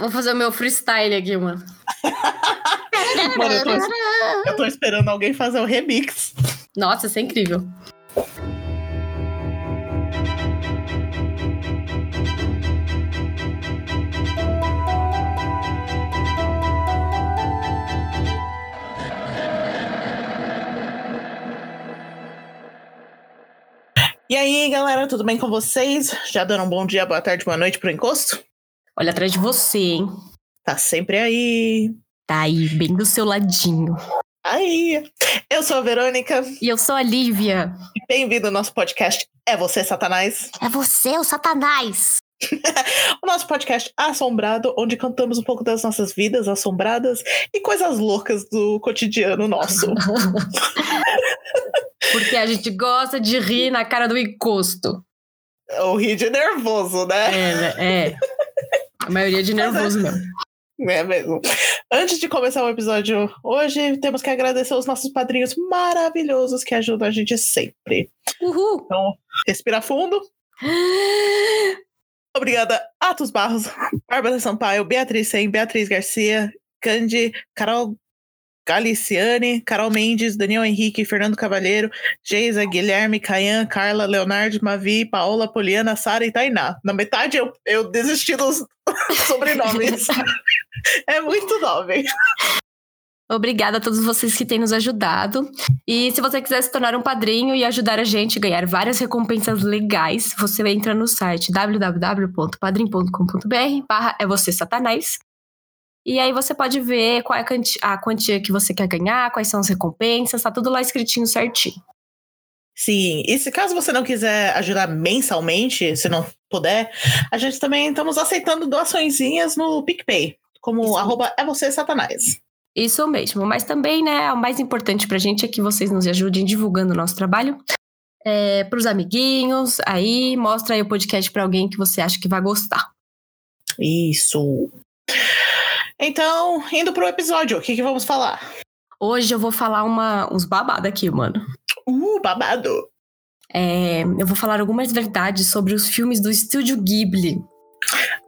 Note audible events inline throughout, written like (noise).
Vou fazer o meu freestyle aqui, mano. Mano, eu tô, eu tô esperando alguém fazer o remix. Nossa, isso é incrível. E aí, galera, tudo bem com vocês? Já dando um bom dia, boa tarde, boa noite pro encosto? Olha atrás de você, hein? Tá sempre aí. Tá aí, bem do seu ladinho. Aí, eu sou a Verônica. E eu sou a Lívia. Bem-vindo ao nosso podcast É Você, Satanás? É você, o Satanás. (laughs) o nosso podcast assombrado, onde cantamos um pouco das nossas vidas assombradas e coisas loucas do cotidiano nosso. (laughs) Porque a gente gosta de rir na cara do encosto. Ou rir de nervoso, né? É, né? é. A maioria de nervoso mesmo. É mesmo. Antes de começar o episódio hoje, temos que agradecer os nossos padrinhos maravilhosos que ajudam a gente sempre. Uhul! Então, respira fundo. (gasps) Obrigada, Atos Barros, Bárbara Sampaio, Beatriz Sem, Beatriz Garcia, Candy, Carol Galiciane, Carol Mendes, Daniel Henrique, Fernando Cavalheiro, Geisa, Guilherme, Caian, Carla, Leonardo, Mavi, Paola, Poliana, Sara e Tainá. Na metade eu, eu desisti dos (laughs) sobrenomes. (laughs) é muito nome. Obrigada a todos vocês que têm nos ajudado. E se você quiser se tornar um padrinho e ajudar a gente a ganhar várias recompensas legais, você entra no site www.padrim.com.br barra é você satanás e aí você pode ver qual é a quantia que você quer ganhar, quais são as recompensas, tá tudo lá escritinho certinho. Sim, e se caso você não quiser ajudar mensalmente, se não puder, a gente também estamos aceitando doaçõezinhas no PicPay, como Isso. arroba é você satanás. Isso mesmo, mas também, né, o mais importante pra gente é que vocês nos ajudem divulgando o nosso trabalho é, pros amiguinhos, aí mostra aí o podcast para alguém que você acha que vai gostar. Isso. Então, indo pro episódio, o que, que vamos falar? Hoje eu vou falar uma, uns babados aqui, mano. Uh, babado! É, eu vou falar algumas verdades sobre os filmes do Estúdio Ghibli.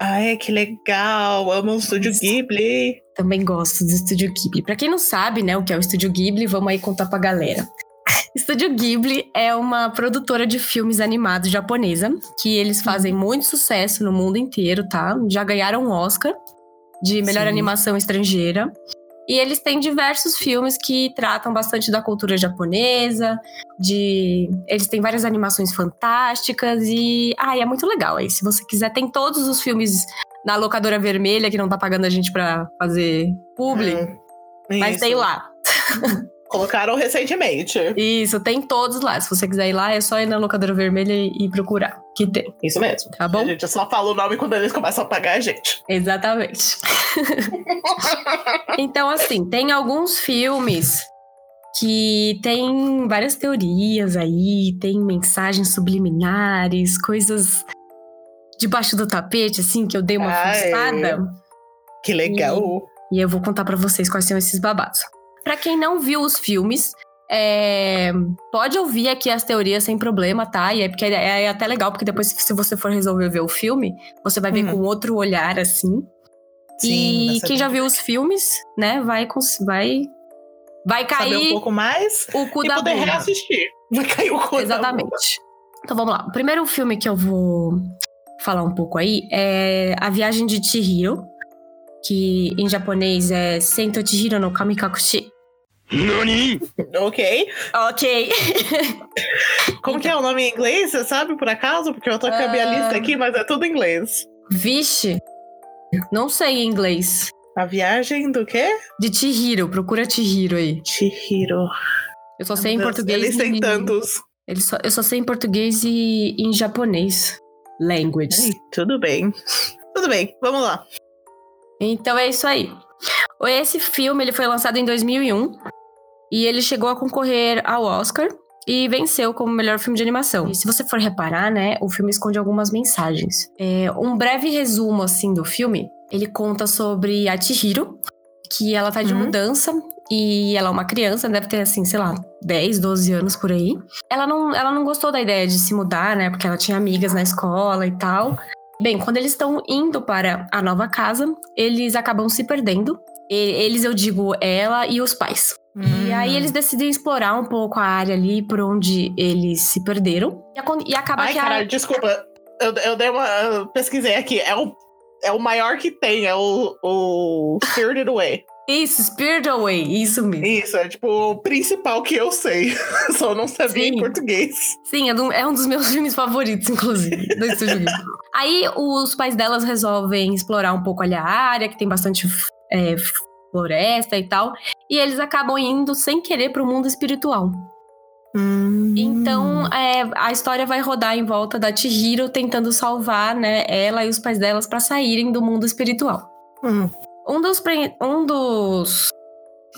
Ai, que legal! Amo o Estúdio Ghibli! Também gosto do Estúdio Ghibli. Pra quem não sabe, né, o que é o Estúdio Ghibli, vamos aí contar pra galera. (laughs) Estúdio Ghibli é uma produtora de filmes animados japonesa, que eles fazem muito sucesso no mundo inteiro, tá? Já ganharam um Oscar de melhor Sim. animação estrangeira. E eles têm diversos filmes que tratam bastante da cultura japonesa, de eles têm várias animações fantásticas e ai, é muito legal aí. Se você quiser, tem todos os filmes na locadora vermelha que não tá pagando a gente para fazer publi, hum, mas tem lá. (laughs) Colocaram recentemente. Isso, tem todos lá. Se você quiser ir lá, é só ir na locadora vermelha e, procurar. Que tem. Isso mesmo. Tá bom? A gente só fala o nome quando eles começam a pagar a gente. Exatamente. (laughs) então, assim, tem alguns filmes que tem várias teorias aí, tem mensagens subliminares, coisas debaixo do tapete, assim, que eu dei uma forçada. Que legal. E, e eu vou contar para vocês quais são esses babados. Para quem não viu os filmes, é, pode ouvir aqui as teorias sem problema, tá? E é porque é, é, até legal, porque depois, se você for resolver ver o filme, você vai ver uhum. com outro olhar, assim. Sim, e quem já viu os filmes, né, vai, vai, vai cair. Saber um pouco mais o cu e da poder bunda. reassistir. Vai cair o cu Exatamente. Então vamos lá. O primeiro filme que eu vou falar um pouco aí é A Viagem de Chihiro, que em japonês é Sento Chihiro no Kamikakushi. Nani? Ok. Ok. (laughs) Como que é o nome em inglês? Você sabe, por acaso? Porque eu tô com a minha lista aqui, mas é tudo em inglês. Vixe. Não sei em inglês. A viagem do quê? De Chihiro. Procura Chihiro aí. Chihiro. Eu só sei em português. Eles têm tantos. Eles só, eu só sei em português e em japonês. Language. Ai, tudo bem. Tudo bem, vamos lá. Então é isso aí. Esse filme ele foi lançado em 2001 e ele chegou a concorrer ao Oscar e venceu como melhor filme de animação. E se você for reparar, né, o filme esconde algumas mensagens. É, um breve resumo, assim, do filme, ele conta sobre a Chihiro, que ela tá de uhum. mudança e ela é uma criança, deve ter, assim, sei lá, 10, 12 anos por aí. Ela não, ela não gostou da ideia de se mudar, né, porque ela tinha amigas na escola e tal. Bem, quando eles estão indo para a nova casa, eles acabam se perdendo. E- eles, eu digo, ela e os pais. E aí eles decidem explorar um pouco a área ali por onde eles se perderam. E, e acaba Ai, que a- desculpa. Eu, eu dei uma. eu pesquisei aqui. É o, é o maior que tem, é o, o Spirited Away. Isso, Spirit Away, isso mesmo. Isso, é tipo o principal que eu sei. (laughs) Só não sabia Sim. em português. Sim, é, do- é um dos meus (laughs) filmes favoritos, inclusive, do Estúdio. Aí os pais delas resolvem explorar um pouco ali a área, que tem bastante é, floresta e tal. E eles acabam indo sem querer pro mundo espiritual. Então, é, a história vai rodar em volta da Chihiro tentando salvar, né, ela e os pais delas para saírem do mundo espiritual. Hum. Um dos, um dos,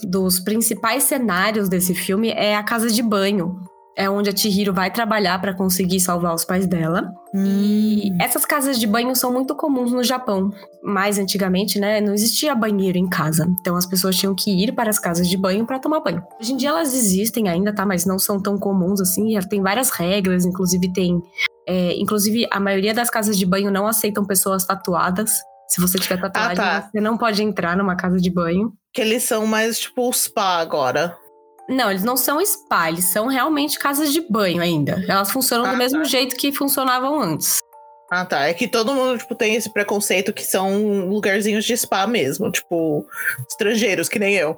dos principais cenários desse filme é a casa de banho. É onde a Chihiro vai trabalhar para conseguir salvar os pais dela. E essas casas de banho são muito comuns no Japão. Mais antigamente, né, não existia banheiro em casa. Então as pessoas tinham que ir para as casas de banho para tomar banho. Hoje em dia elas existem ainda, tá? Mas não são tão comuns assim. Tem várias regras, inclusive tem. é, inclusive, a maioria das casas de banho não aceitam pessoas tatuadas. Se você tiver tatuagem, tá. você não pode entrar numa casa de banho. Que eles são mais tipo o spa agora. Não, eles não são spa, eles são realmente casas de banho ainda. Elas funcionam Ah, do mesmo tá. jeito que funcionavam antes. Ah, tá. É que todo mundo tipo, tem esse preconceito que são lugarzinhos de spa mesmo. Tipo, estrangeiros, que nem eu.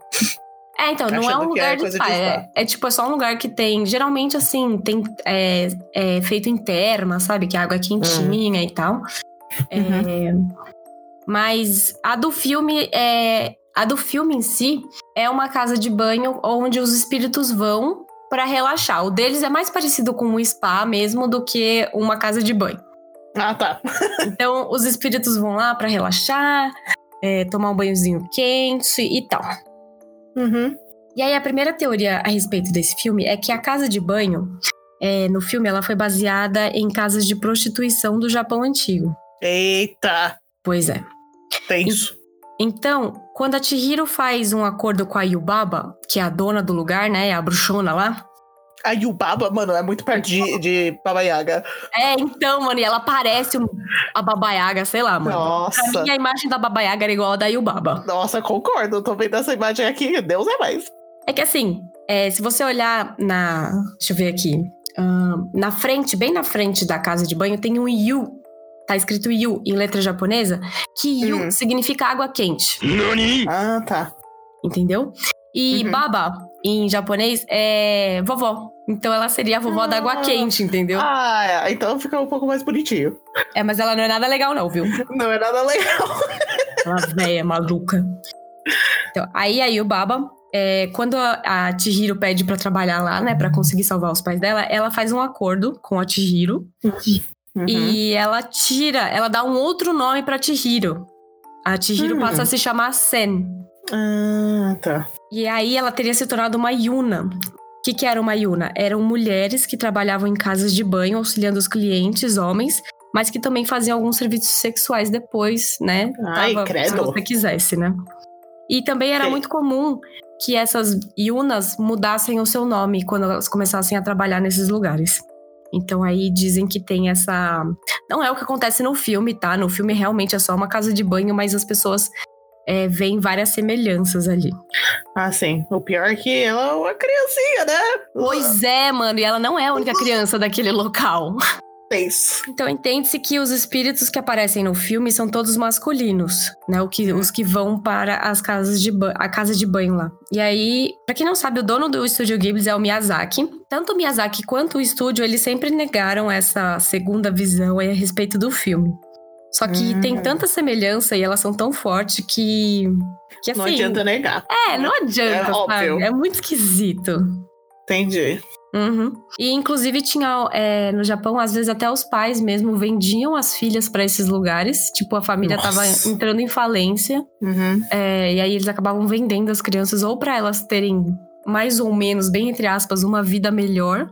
É, então, não é um é lugar de coisa spa. de É, spa. é tipo, é só um lugar que tem. Geralmente, assim, tem. É, é feito em terma, sabe? Que a água é quentinha e tal. É, Uhum. mas a do filme é. A do filme em si é uma casa de banho onde os espíritos vão pra relaxar. O deles é mais parecido com um spa mesmo do que uma casa de banho. Ah, tá. (laughs) Então, os espíritos vão lá pra relaxar, é, tomar um banhozinho quente e tal. Uhum. E aí, a primeira teoria a respeito desse filme é que a casa de banho, é, no filme, ela foi baseada em casas de prostituição do Japão antigo. Eita, Pois é. tenso. Então, quando a Chihiro faz um acordo com a Yubaba, que é a dona do lugar, né, a bruxona lá. A Yubaba, mano, é muito perto de, de Baba Yaga. É, então, mano, e ela parece um- a Baba Yaga, sei lá, mano. Pra Nossa. mim, a imagem da Baba Yaga era igual a da Yubaba. Nossa, concordo. Tô vendo essa imagem aqui. Deus é mais. É que assim, é, se você olhar na. Deixa eu ver aqui. ahn, na frente, bem na frente da casa de banho, tem um Yu. Tá escrito Yu em letra japonesa, que Yu Hum. significa água quente, Ah, tá. entendeu? E Uhum. baba, em japonês, é vovó. Então ela seria a vovó da água Ah. quente, entendeu? Ah, é. então fica um pouco mais bonitinho. É, mas ela não é nada legal, não, viu? (laughs) Não é nada legal. (laughs) Uma véia maluca. Então, aí aí o Baba, é, quando a, a Chihiro pede pra trabalhar lá, né, pra conseguir salvar os pais dela, ela faz um acordo com a Chihiro Uhum. e ela tira, ela dá um outro nome pra Chihiro. A Chihiro Hum. passa a se chamar Sen. Ah, tá. E aí ela teria se tornado uma Yuna. O que, que era uma Yuna? Eram mulheres que trabalhavam em casas de banho, auxiliando os clientes, homens, mas que também faziam alguns serviços sexuais depois, né? Ai, se credo. você quisesse, né? E também era muito comum que essas Yunas mudassem o seu nome quando elas começassem a trabalhar nesses lugares. Então aí dizem que tem essa. Não é o que acontece no filme, tá? No filme realmente é só uma casa de banho, mas as pessoas é, veem várias semelhanças ali. Ah, sim. O pior é que ela é uma criancinha, né? Pois é, mano, e ela não é a única criança daquele local. Então entende-se que os espíritos que aparecem no filme são todos masculinos, né? O que, os que vão para as casas de a casa de banho lá. E aí, pra quem não sabe, o dono do estúdio Ghibli é o Miyazaki. Tanto o Miyazaki quanto o estúdio, eles sempre negaram essa segunda visão aí a respeito do filme. Só que Hum. tem tanta semelhança e elas são tão fortes que que assim, Não adianta negar. É, não adianta, É sabe? óbvio. É muito esquisito. Entendi. Uhum. E inclusive tinha é, no Japão, às vezes até os pais mesmo vendiam as filhas pra esses lugares. Tipo, a família tava Nossa. entrando em falência. Uhum. é, e aí eles acabavam vendendo as crianças ou pra elas terem mais ou menos, bem entre aspas, uma vida melhor.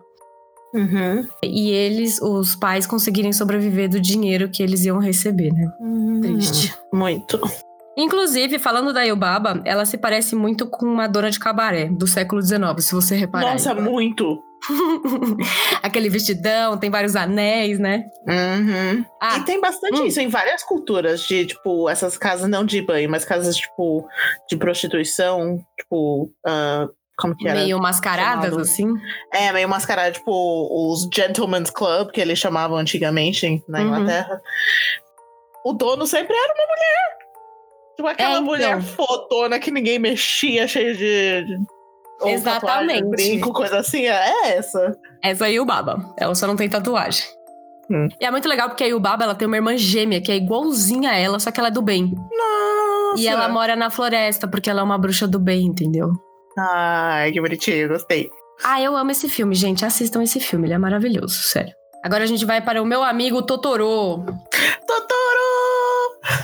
Uhum. E eles, os pais, conseguirem sobreviver do dinheiro que eles iam receber, né? Triste. Muito. Inclusive, falando da Yubaba, ela se parece muito com uma dona de cabaré do século XIX, se você reparar. Nossa, muito. (laughs) Aquele vestidão, tem vários anéis, né? Uhum. Ah, e tem bastante hum. isso em várias culturas, de, tipo, essas casas não de banho, mas casas, tipo, de prostituição, tipo, ah, como que era? meio mascaradas, chamado? assim. É, meio mascarado, tipo, os Gentleman's Club, que eles chamavam antigamente na Uhum. Inglaterra. O dono sempre era uma mulher. Tipo, aquela É, então. mulher fodona que ninguém mexia, cheia de... de- Exatamente. tatuagem, brinco, coisa assim, é essa. Essa aí é o Baba. Ela só não tem tatuagem. Hum. E é muito legal porque aí o Baba ela tem uma irmã gêmea que é igualzinha a ela, só que ela é do bem. Nossa! E ela mora na floresta porque ela é uma bruxa do bem, entendeu? Ai, que bonitinho, gostei. Ah, eu amo esse filme, gente. Assistam esse filme, ele é maravilhoso, sério. Agora a gente vai para o meu amigo Totoro. Totoro!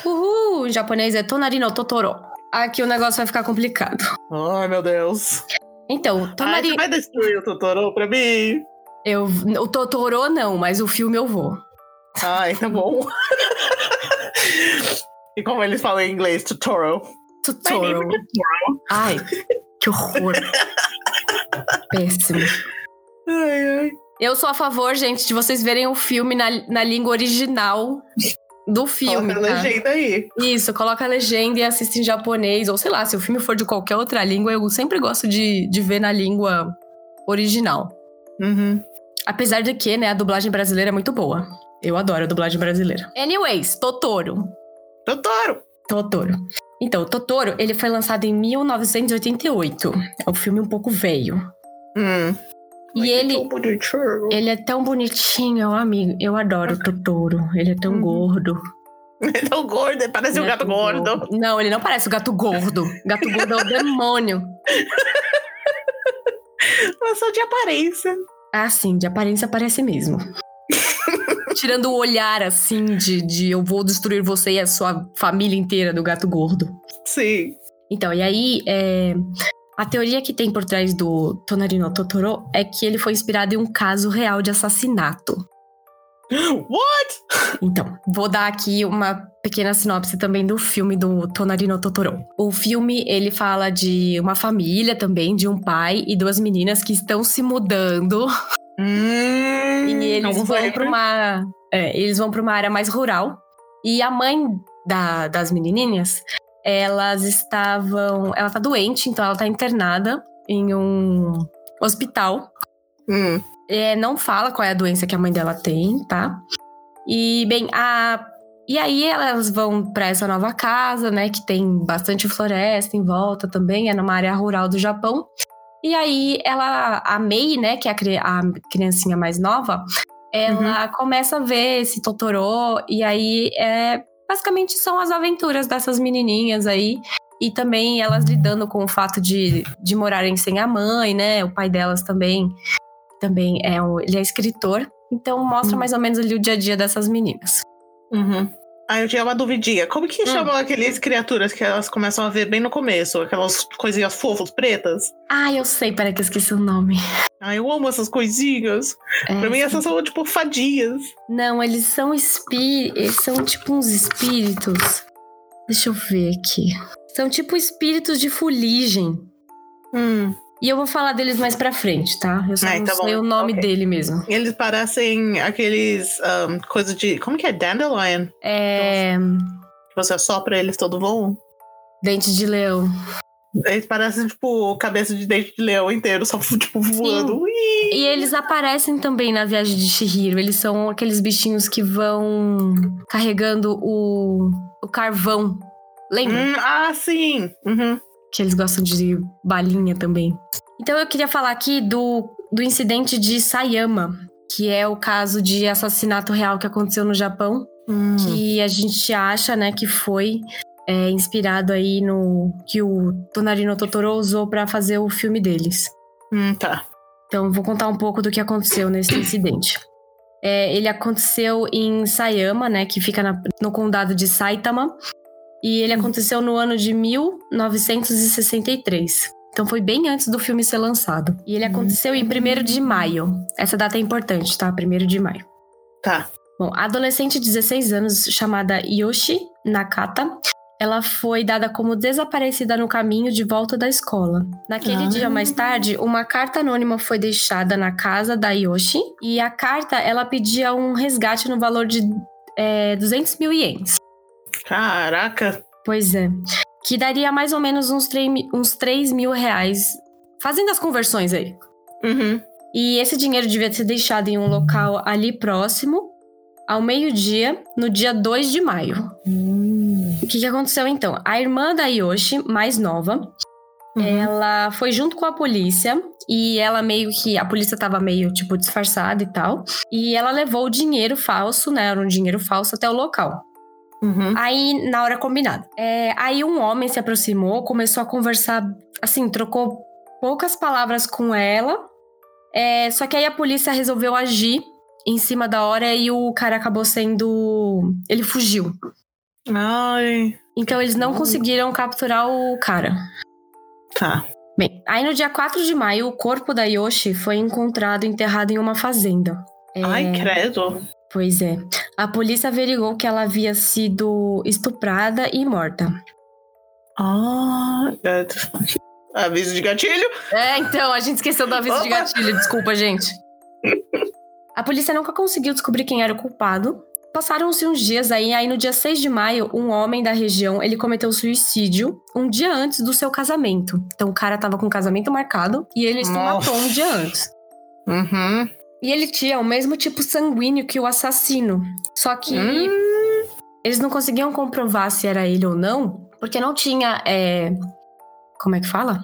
Uhul! Em japonês é Tonarino Totoro. Aqui o negócio vai ficar complicado. Ai, meu Deus. Então, Ai, Tonari... você vai destruir o Totoro pra mim? eu... o Totoro não, mas o filme eu vou. Ai, tá bom. e como eles falam em inglês, Totoro. Totoro. Ai, que horror. Péssimo. Ai, ai. Eu sou a favor, gente, de vocês verem o filme na, na língua original do filme. Coloca a tá? legenda aí. Isso, coloca a legenda e assiste em japonês, ou sei lá, se o filme for de qualquer outra língua, eu sempre gosto de, de ver na língua original. Uhum. Apesar de que, né, a dublagem brasileira é muito boa. Eu adoro a dublagem brasileira. Anyways, Totoro. Totoro! Totoro. Então, Totoro, ele foi lançado em 1988. É um filme um pouco velho. Hum. E Ai, ele, bonitinho. ele é tão bonitinho, amigo. Eu adoro o Totoro. Ele é tão Uhum. gordo. (laughs) Ele é tão gordo, ele parece um Ele é gato tão gordo. Não, ele não parece o gato gordo. Gato gordo é o demônio. (laughs) Mas só de aparência. Ah, sim, de aparência parece mesmo. (laughs) Tirando o olhar, assim, de, de eu vou destruir você e a sua família inteira do gato gordo. Sim. Então, e aí, é, a teoria que tem por trás do Tonarino Totoro é que ele foi inspirado em um caso real de assassinato. (gasps) What? Então, vou dar aqui uma pequena sinopse também do filme do Tonarino Totoro. O filme, ele fala de uma família também, de um pai e duas meninas que estão se mudando (laughs) Hum, e eles vão para uma é, eles vão para uma área mais rural e a mãe da- das menininhas elas estavam ela tá doente então ela tá internada em um hospital Hum. É, não fala qual é a doença que a mãe dela tem, tá? E, bem, a. E aí elas vão pra essa nova casa, né? Que tem bastante floresta em volta também, é numa área rural do Japão. E aí ela, a Mei, né, que é a, cri- a criancinha mais nova, ela começa a ver esse Totoro, e aí é. Basicamente são as aventuras dessas menininhas aí. E também elas lidando com o fato de, de morarem sem a mãe, né? O pai delas também também é um, ele é escritor, então mostra Hum. mais ou menos ali o dia a dia dessas meninas. Uhum. Ah, eu tinha uma duvidinha. Como que Hum. chamam aquelas criaturas que elas começam a ver bem no começo? Aquelas coisinhas fofas, pretas? Ah, eu sei, peraí que eu esqueci o nome. Ah, eu amo essas coisinhas. É, Pra mim, essas são tipo fadinhas. Não, eles são espíritos, são tipo uns espíritos. Deixa eu ver aqui. São tipo espíritos de fuligem. Hum. E eu vou falar deles mais pra frente, tá? Eu só Ai, não tá sei bom, o nome ok. dele mesmo. Eles parecem aqueles. Um, coisa de. Como que é? Dandelion? É. Que você assopra eles todo voo? Dente de leão. Eles parecem, tipo, cabeça de dente de leão inteiro, só, (laughs) tipo, voando. E eles aparecem também na viagem de Shihiro. Eles são aqueles bichinhos que vão carregando o, o carvão. Lembra? Hum, ah, sim! Uhum. Que eles gostam de balinha também. Então eu queria falar aqui do, do incidente de Sayama, que é o caso de assassinato real que aconteceu no Japão. Hum. Que a gente acha, né, que foi é, inspirado aí no que o Tonarino Totoro usou pra fazer o filme deles. Hum, tá. Então, vou contar um pouco do que aconteceu nesse incidente. É, ele aconteceu em Sayama, né, que fica na- no condado de Saitama, e ele aconteceu no ano de 1963. Então, foi bem antes do filme ser lançado. E ele aconteceu em 1 de maio. Essa data é importante, tá? 1 de maio. Tá. Bom, a adolescente de 16 anos chamada Yoshi Nakata, ela foi dada como desaparecida no caminho de volta da escola. Naquele Ah. dia mais tarde, uma carta anônima foi deixada na casa da Yoshi e a carta ela pedia um resgate no valor de é, 200 mil ienes. Caraca. Pois é. Que daria mais ou menos uns 3, uns 3 mil reais. Fazendo as conversões aí. Uhum. E esse dinheiro devia ser deixado em um local ali próximo, ao meio-dia, no dia 2 de maio. O que, que aconteceu então? A irmã da Yoshi, mais nova, Uhum. ela foi junto com a polícia e ela meio que. A polícia tava meio, tipo, disfarçada e tal. E ela levou o dinheiro falso, né? Era um dinheiro falso até o local. Uhum. Aí, na hora combinada. É, aí um homem se aproximou, começou a conversar, assim, trocou poucas palavras com ela. É, só que aí a polícia resolveu agir em cima da hora e o cara acabou sendo. Ele fugiu. Ai. Então eles não conseguiram capturar o cara. Tá. Bem, aí no dia 4 de maio, o corpo da Yoshi foi encontrado enterrado em uma fazenda. É, Ai, credo. Pois é. A polícia averigou que ela havia sido estuprada e morta. Ah, é. aviso de gatilho. É, então, a gente esqueceu do aviso de Opa! gatilho. Desculpa, gente. A polícia nunca conseguiu descobrir quem era o culpado. Passaram-se uns dias aí, aí no dia 6 de maio, um homem da região, ele cometeu suicídio um dia antes do seu casamento. Então o cara tava com o casamento marcado e ele se matou um dia antes. Uhum. E ele tinha o mesmo tipo sanguíneo que o assassino. Só que Hum. eles não conseguiam comprovar se era ele ou não, porque não tinha. é, Como é que fala?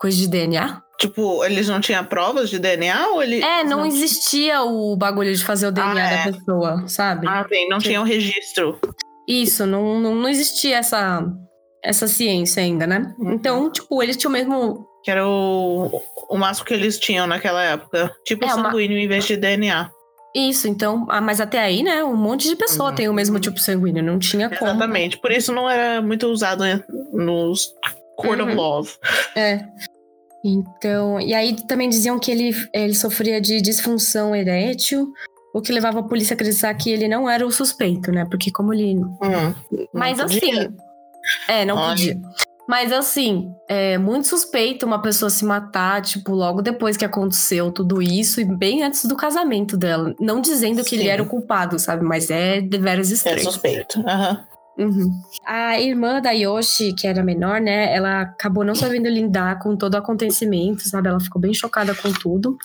Coisa de DNA? Tipo, eles não tinham provas de DNA ou ele. É, não existia o bagulho de fazer o DNA Ah, é. da pessoa, sabe? Ah, bem, não tinha um registro. Isso, não, não, não existia essa, essa ciência ainda, né? Uhum. Então, tipo, eles tinham o mesmo. Que era o, o máximo que eles tinham naquela época. Tipo É, uma- sanguíneo em vez de DNA. Isso, então. ah, mas até aí, né? Um monte de pessoa Uhum. tem o mesmo tipo sanguíneo. Não tinha como. Exatamente. Por isso não era muito usado né, nos Court of Uhum. Laws. É. Então, e aí também diziam que ele, ele sofria de disfunção erétil, o que levava a polícia a acreditar que ele não era o suspeito, né? Porque como ele. Hum, Mas assim. É, não Olha. podia. Mas assim, é muito suspeito uma pessoa se matar, tipo, logo depois que aconteceu tudo isso e bem antes do casamento dela. Não dizendo que ele Sim. era o culpado, sabe? Mas é deveras É estranho. suspeito. Aham. Uhum. A irmã da Yoshi, que era menor, né? Ela acabou não sabendo lidar com todo o acontecimento, sabe? Ela ficou bem chocada com tudo.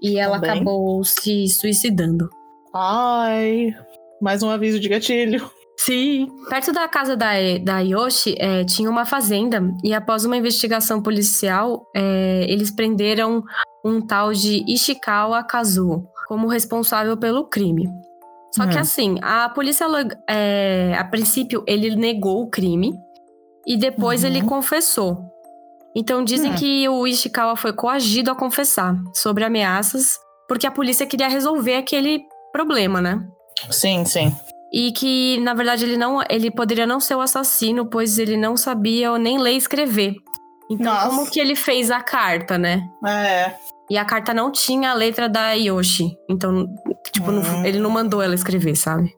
E ela Também. acabou se suicidando. Ai. Mais um aviso de gatilho. Sim. Perto da casa da, da Yoshi é, tinha uma fazenda. E após uma investigação policial, é, eles prenderam um tal de Ishikawa Kazuo como responsável pelo crime. Só que Hum. assim, a polícia, é, a princípio, ele negou o crime e depois Uhum. ele confessou. Então dizem Hum. que o Ishikawa foi coagido a confessar sobre ameaças porque a polícia queria resolver aquele problema, né? Sim, sim. E que, na verdade, ele não ele poderia não ser o assassino, pois ele não sabia nem ler e escrever. Então, Nossa. como que ele fez a carta, né? É. E a carta não tinha a letra da Yoshi. Então, tipo, não- Hum. ele não mandou ela escrever, sabe?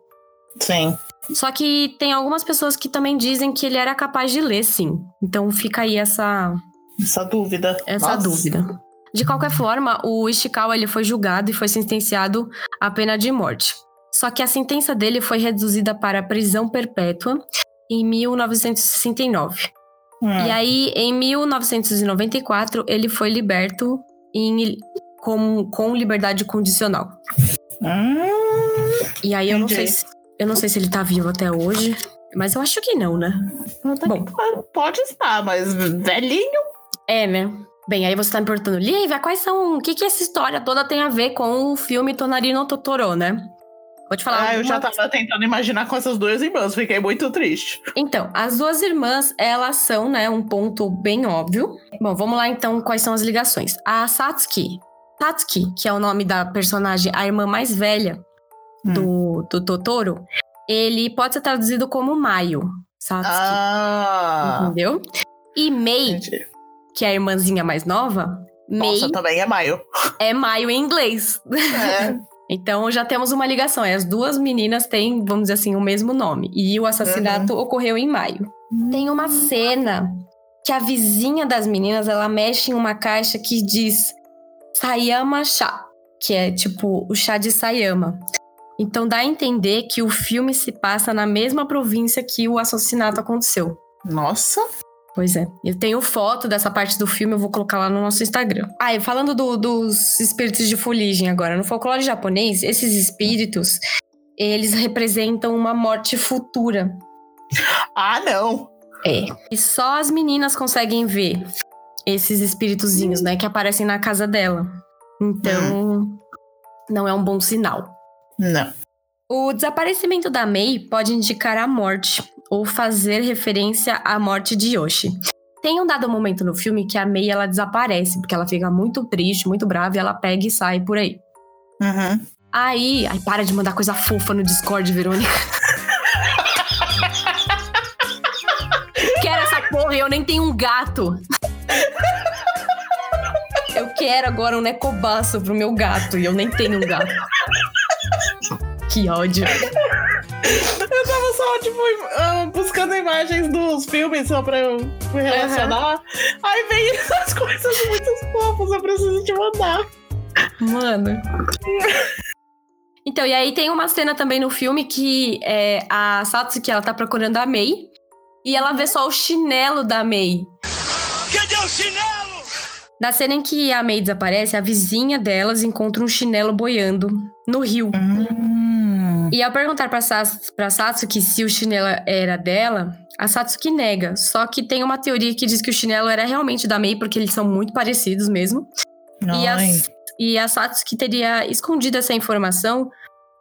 Sim. Só que tem algumas pessoas que também dizem que ele era capaz de ler, sim. Então fica aí essa, Essa dúvida. essa Nossa. dúvida. De qualquer forma, o Ishikawa ele foi julgado e foi sentenciado à pena de morte. Só que a sentença dele foi reduzida para prisão perpétua em 1969. Hum. E aí, em 1994, ele foi liberto em, com, com liberdade condicional. Hum, E aí, eu não, sei se, eu não sei se ele tá vivo até hoje, mas eu acho que não, né? Bom. Pode estar, mas velhinho. É, né? Bem, aí você tá me perguntando, Lívia, quais são. O que, que essa história toda tem a ver com o filme Tonarino Totoro, né? Vou te falar. Ah, eu já tava tentando imaginar com essas duas irmãs, fiquei muito triste. Então, as duas irmãs, elas são, né, um ponto bem óbvio. Bom, vamos lá então, quais são as ligações. A Satsuki. Satsuki, que é o nome da personagem, a irmã mais velha Hum. do, do Totoro, ele pode ser traduzido como Maio. Satsuki. Ah, Entendeu? E Mei, entendi. que é a irmãzinha mais nova, Mei Nossa, também é maio. é Maio em inglês. É. (laughs) Então já temos uma ligação. As duas meninas têm, vamos dizer assim, o mesmo nome. E o assassinato uhum. ocorreu em maio. Tem uma cena que a vizinha das meninas ela mexe em uma caixa que diz Sayama Chá, que é tipo o chá de Sayama. Então dá a entender que o filme se passa na mesma província que o assassinato aconteceu. Nossa! Pois é. Eu tenho foto dessa parte do filme, eu vou colocar lá no nosso Instagram. Ah, e falando do, dos espíritos de fuligem agora. No folclore japonês, esses espíritos, eles representam uma morte futura. Ah, não! É. E só as meninas conseguem ver esses espíritozinhos, né? Que aparecem na casa dela. Então, hum. não é um bom sinal. Não. O desaparecimento da Mei pode indicar a morte ou fazer referência à morte de Yoshi. Tem um dado momento no filme que a Mei ela desaparece, porque ela fica muito triste, muito brava, e ela pega e sai por aí. Uhum. Aí. Ai, para de mandar coisa fofa no Discord, Verônica. Quero essa porra e eu nem tenho um gato. Eu quero agora um necobaço pro meu gato e eu nem tenho um gato. Que ódio. Só, tipo, ah, buscando imagens dos filmes só pra eu me relacionar. Uhum. Aí vem (laughs) essas coisas muito fofas, eu preciso te mandar. Mano. (laughs) Então, e aí tem uma cena também no filme que é, a Satsuki, ela tá procurando a Mei. E ela vê só o chinelo da Mei. Cadê o chinelo? Na cena em que a Mei desaparece, a vizinha delas encontra um chinelo boiando no rio. Hum. E ao perguntar pra, Sas, pra Satsuki se o chinelo era dela, a Satsuki nega. Só que tem uma teoria que diz que o chinelo era realmente da Mei, porque eles são muito parecidos mesmo. E a, e a Satsuki teria escondido essa informação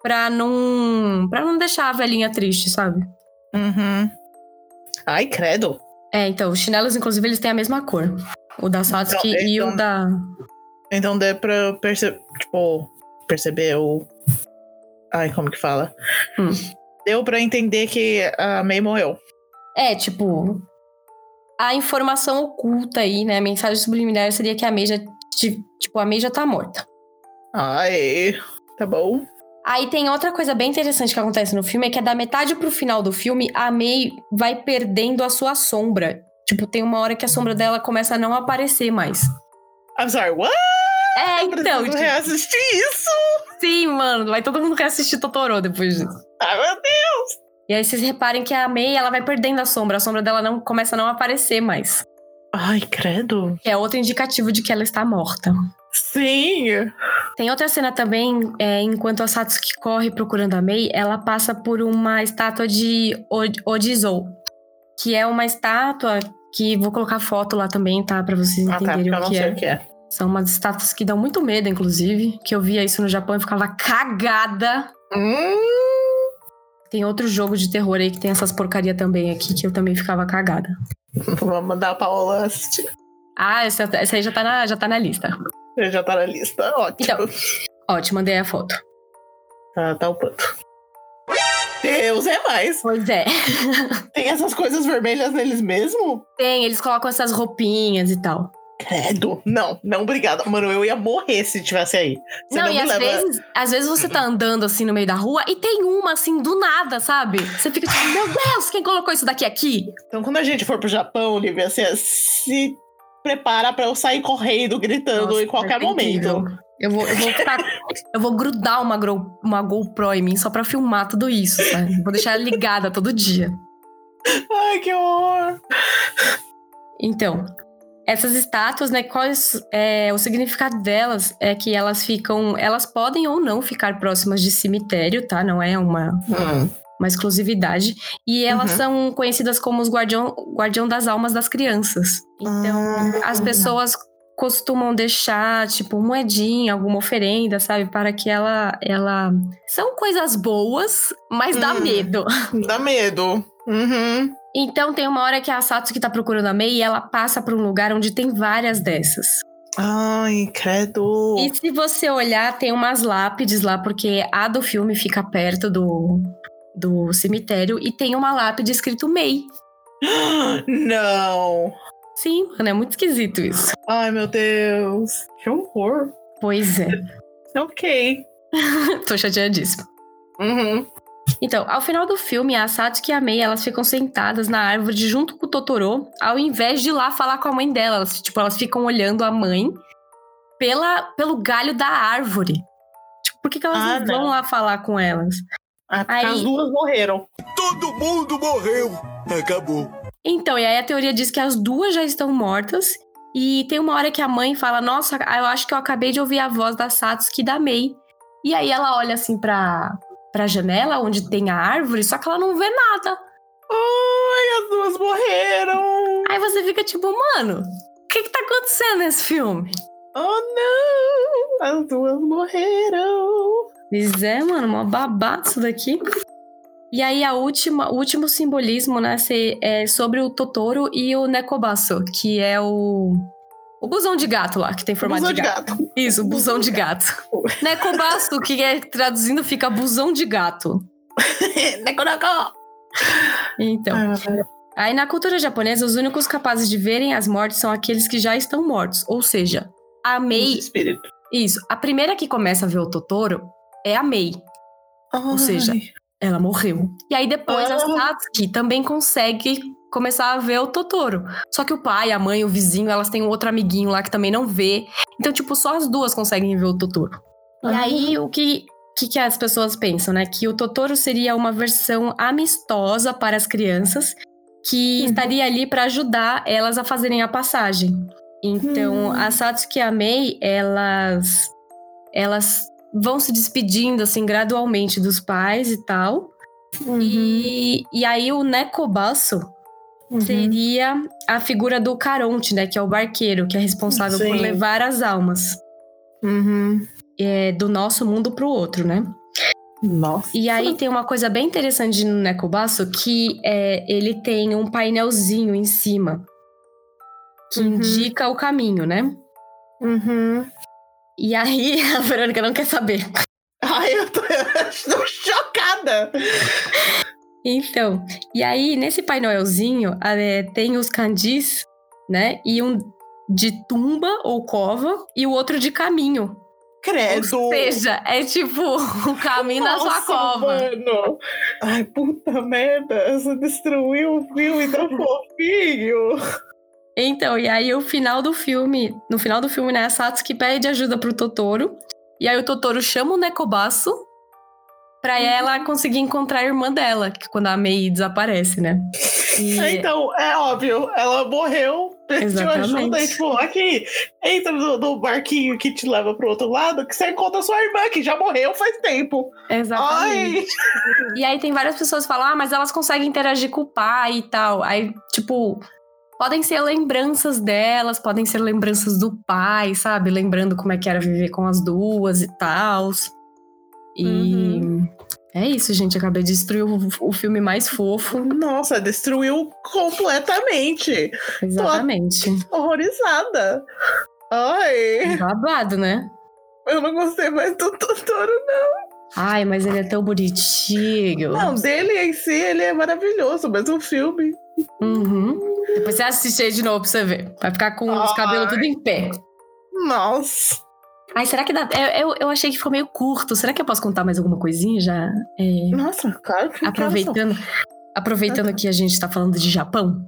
pra não, pra não deixar a velhinha triste, sabe? Uhum. Ai, credo. É, então, os chinelos, inclusive, eles têm a mesma cor. O da Satsuki então, e o então da. Então dá pra perceber, tipo, perceber o. Ai, como que fala? Hum. Deu pra entender que a May morreu. É, tipo. A informação oculta aí, né? A mensagem subliminar seria que a May já. Tipo, a May já tá morta. Ai, tá bom. Aí tem outra coisa bem interessante que acontece no filme, é que é da metade pro final do filme, a May vai perdendo a sua sombra. Tipo, tem uma hora que a sombra dela começa a não aparecer mais. I'm sorry, what? É, então. Eu tipo... reassistir isso! Sim, mano. Vai todo mundo reassistir Totoro depois disso. Ai, meu Deus! E aí vocês reparem que a May, ela vai perdendo a sombra. A sombra dela não começa a não aparecer mais. Ai, credo. Que é outro indicativo de que ela está morta. Sim! Tem outra cena também, é, enquanto a Satsuki corre procurando a Mei, ela passa por uma estátua de Odizou, que é uma estátua que vou colocar foto lá também, tá? Pra vocês ah, tá, entenderem tá, o, que é. o que é. São umas estátuas que dão muito medo, inclusive. Que eu via isso no Japão e ficava cagada. Hum. Tem outro jogo de terror aí que tem essas porcaria também aqui, que eu também ficava cagada. Vamos mandar a Paola assistir. Ah, essa, essa aí já tá, na, já tá na lista. Já tá na lista, ótimo. Então, ó, te mandei a foto. Tá, tá o panto. Deus é mais. Pois é. Tem essas coisas vermelhas neles mesmo? Tem, eles colocam essas roupinhas e tal. Credo. Não, não, obrigada. Mano, eu ia morrer se tivesse aí. Você não, não e às leva... vezes, às vezes você tá andando assim no meio da rua e tem uma assim do nada, sabe? Você fica tipo, meu Deus, quem colocou isso daqui aqui? Então quando a gente for pro Japão, assim, se prepara para eu sair correndo, gritando Nossa, em qualquer momento. Eu vou, eu vou, eu vou grudar uma, uma GoPro em mim só pra filmar tudo isso, sabe? Vou deixar ela ligada todo dia. Ai, que horror! Então, essas estátuas, né? Quais é, o significado delas é que elas ficam, elas podem ou não ficar próximas de cemitério, tá? Não é uma hum uma exclusividade. E elas uhum. são conhecidas como os guardião, guardião das almas das crianças. Então, uhum. as pessoas costumam deixar, tipo, moedinha, alguma oferenda, sabe? Para que ela. ela... São coisas boas, mas dá hum, medo. Dá medo. Uhum. Então tem uma hora que a Satsuki tá procurando a Mei e ela passa por um lugar onde tem várias dessas. Ai, credo. E se você olhar, tem umas lápides lá, porque a do filme fica perto do, do cemitério e tem uma lápide escrito May. Não! Sim, mano, é muito esquisito isso. Ai, meu Deus. Que horror. Pois é. (laughs) ok. (laughs) Tô chateadíssima. Uhum. Então, ao final do filme, a Satsuki e a Mei, elas ficam sentadas na árvore junto com o Totoro, ao invés de ir lá falar com a mãe dela. Elas, tipo, elas ficam olhando a mãe pela, pelo galho da árvore. Tipo, por que, que elas Ah, não vão não. lá falar com elas? Ah, porque Aí- as duas morreram. Todo mundo morreu. Acabou. Então, e aí a teoria diz que as duas já estão mortas. E tem uma hora que a mãe fala: Nossa, eu acho que eu acabei de ouvir a voz da Satsuki e da Mei. E aí ela olha assim pra, pra janela onde tem a árvore, só que ela não vê nada. Ai, as duas morreram. Aí você fica tipo, mano, o que que tá acontecendo nesse filme? Oh, não. As duas morreram. Pois é, mano, uma babado isso daqui. E aí a última, o último simbolismo, né, é sobre o Totoro e o Nekobasso, que é o o busão de gato lá, que tem formato Busão de de gato. gato. Isso, busão de gato. (laughs) Nekobasso, que é traduzindo fica busão de gato. (laughs) Nekonoko. Então, aí na cultura japonesa, os únicos capazes de verem as mortes são aqueles que já estão mortos, ou seja, a Mei, espírito. isso, a primeira que começa a ver o Totoro é a Mei. Ou seja, ela morreu. E aí depois a Ah. Satsuki também consegue começar a ver o Totoro. Só que o pai, a mãe, o vizinho, elas têm um outro amiguinho lá que também não vê. Então, tipo, só as duas conseguem ver o Totoro. E Ah. aí, o que, que, que as pessoas pensam, né? Que o Totoro seria uma versão amistosa para as crianças que Uhum. estaria ali para ajudar elas a fazerem a passagem. Então, Hum. a Satsuki e a Mei, elas, elas vão se despedindo, assim, gradualmente dos pais e tal. Uhum. E, e aí, o Nekobasso Uhum. seria a figura do Caronte, né? Que é o barqueiro, que é responsável por Sim. levar as almas Uhum. é, do nosso mundo pro outro, né? Nossa. E aí tem uma coisa bem interessante no Nekobasso que é, ele tem um painelzinho em cima que Uhum. indica o caminho, né? Uhum. E aí (laughs) a Verônica não quer saber. Ai, eu tô, eu (laughs) tô chocada. Então, e aí nesse painelzinho é, tem os kanjis, né? E um de tumba ou cova e o outro de caminho. Credo. Ou seja, é tipo (laughs) o caminho da sua Nossa, cova. Mano. Ai, puta merda. Você destruiu o filme tão fofinho. Então, e aí o final do filme, no final do filme, né, a Satsuki pede ajuda pro Totoro. E aí o Totoro chama o Nekobasso pra Uhum. ela conseguir encontrar a irmã dela, que quando a Mei desaparece, né? E- Então, é óbvio, ela morreu, (laughs) pediu ajuda e tipo, aqui, entra no, no barquinho que te leva pro outro lado, que você encontra sua irmã, que já morreu faz tempo. Exatamente. Ai! E aí tem várias pessoas que falam, ah, mas elas conseguem interagir com o pai e tal. Aí, tipo, podem ser lembranças delas, podem ser lembranças do pai, sabe? Lembrando como é que era viver com as duas e tal. E é isso, gente. Acabei de destruir o, o filme mais fofo. Nossa, destruiu completamente. Exatamente. Horrorizada. Ai, Babado, né? eu não gostei mais do Totoro, não. Ai, mas ele é tão bonitinho. Não, dele em si, ele é maravilhoso, mas o filme. Uhum. Depois você assiste aí de novo pra você ver. Vai ficar com os Ai. cabelos tudo em pé. Nossa. Ai, será que dá. Eu, eu, achei que ficou meio curto. Será que eu posso contar mais alguma coisinha já? É, Nossa, claro que aproveitando aproveitando que a gente tá falando de Japão.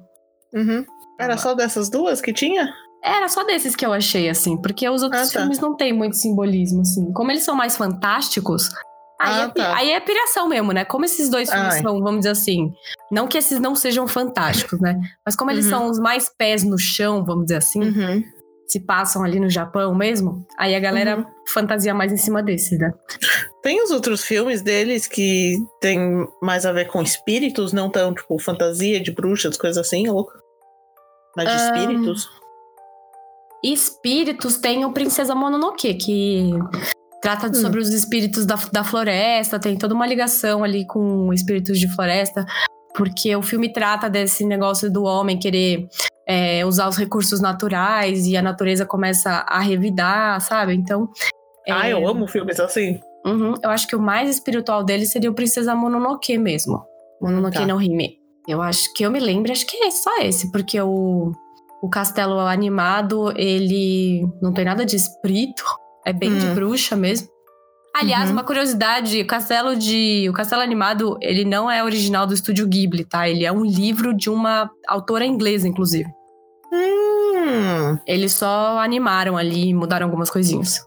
Uhum. Era só dessas duas que tinha? Era só desses que eu achei, assim, porque os outros Ah, tá. filmes não têm muito simbolismo, assim. Como eles são mais fantásticos, aí, Ah, é, tá. aí é piração mesmo, né? Como esses dois filmes Ai. são, vamos dizer assim, não que esses não sejam fantásticos, né? Mas como eles Uhum. são os mais pés no chão, vamos dizer assim, Uhum. Se passam ali no Japão mesmo, aí a galera Uhum. fantasia mais em cima desses, né? Tem os outros filmes deles que tem mais a ver com espíritos, não tão, tipo, fantasia de bruxas, coisas assim, louco. Mas de Ahn, espíritos. Espíritos tem o Princesa Mononoke, que trata Hum. sobre os espíritos da, da floresta, tem toda uma ligação ali com espíritos de floresta, porque o filme trata desse negócio do homem querer é, usar os recursos naturais e a natureza começa a revidar, sabe? Então. é, Ah, eu amo filmes assim. uhum, eu acho que o mais espiritual dele seria o Princesa Mononoke mesmo. Mononoke Tá. no Hime. Eu acho que eu me lembro, acho que é só esse, porque o, o castelo animado, ele não tem nada de espírito, é bem de Hum. bruxa mesmo. Aliás, Uhum. uma curiosidade, o castelo de. O castelo animado, ele não é original do estúdio Ghibli, tá? Ele é um livro de uma autora inglesa, inclusive. Hum. Eles só animaram ali e mudaram algumas coisinhas.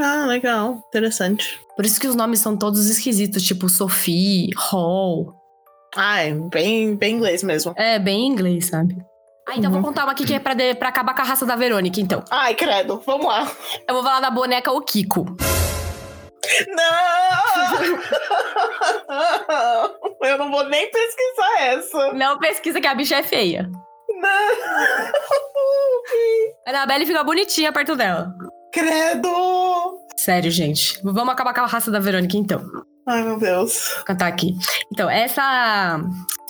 Ah, legal. Interessante. Por isso que os nomes são todos esquisitos, tipo Sophie, Hall. Ah, é bem, bem inglês mesmo. É, bem em inglês, sabe? Ah, então Uhum. vou contar uma aqui que é pra, de- pra acabar com a raça da Verônica, então. Ai, credo. Vamos lá. Eu vou falar da boneca o Kiko. Não! (laughs) Eu não vou nem pesquisar essa. Não pesquisa que a bicha é feia. Não! (laughs) A Annabelle fica bonitinha perto dela. Credo! Sério, gente. Vamos acabar com a raça da Verônica, então. Ai, meu Deus. Vou cantar aqui. Então, essa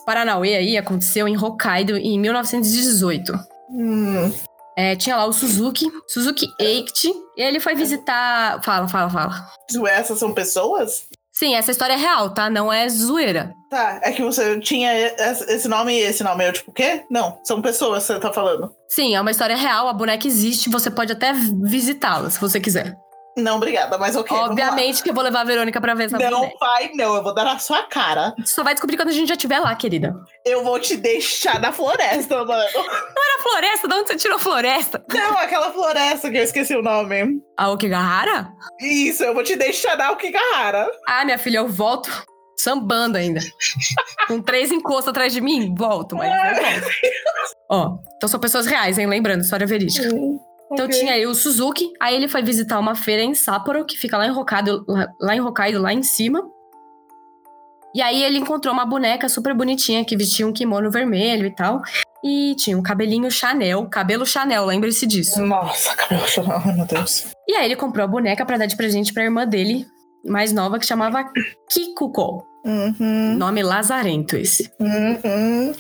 Paranauê aí aconteceu em Hokkaido em 1918. Hum. É, tinha lá o Suzuki, Suzuki Eiichi, e ele foi visitar... Fala, fala, fala. Essas são pessoas? Sim, essa história é real, tá? Não é zoeira. Tá, é que você tinha esse nome e esse nome. Eu, tipo, o quê? Não, são pessoas que você tá falando. Sim, é uma história real, a boneca existe, você pode até visitá-la, se você quiser. Não, obrigada, mas ok. Obviamente que eu vou levar a Verônica pra ver essa Não boneca. vai, não. Eu vou dar na sua cara. Só vai descobrir quando a gente já estiver lá, querida. Eu vou te deixar na floresta, mano. Na floresta? De onde você tirou floresta? Não, aquela floresta que eu esqueci o nome. A Okigahara? Isso, eu vou te deixar na Okigahara. Ah, minha filha, eu volto sambando ainda. Com três encostos atrás de mim, volto, mas eu volto. Ó, então são pessoas reais, hein? Lembrando, história verídica. Então Ok. tinha aí o Suzuki, aí ele foi visitar uma feira em Sapporo, que fica lá em Hokkaido, lá, lá em Hokkaido, lá em cima. E aí ele encontrou uma boneca super bonitinha que vestia um kimono vermelho e tal. E tinha um cabelinho Chanel, cabelo Chanel, lembre-se disso. Nossa, cabelo. Ai, (laughs) meu Deus. E aí ele comprou a boneca pra dar de presente pra irmã dele, mais nova, que chamava Kikuko. Uhum, Nome lazarento esse. uhum.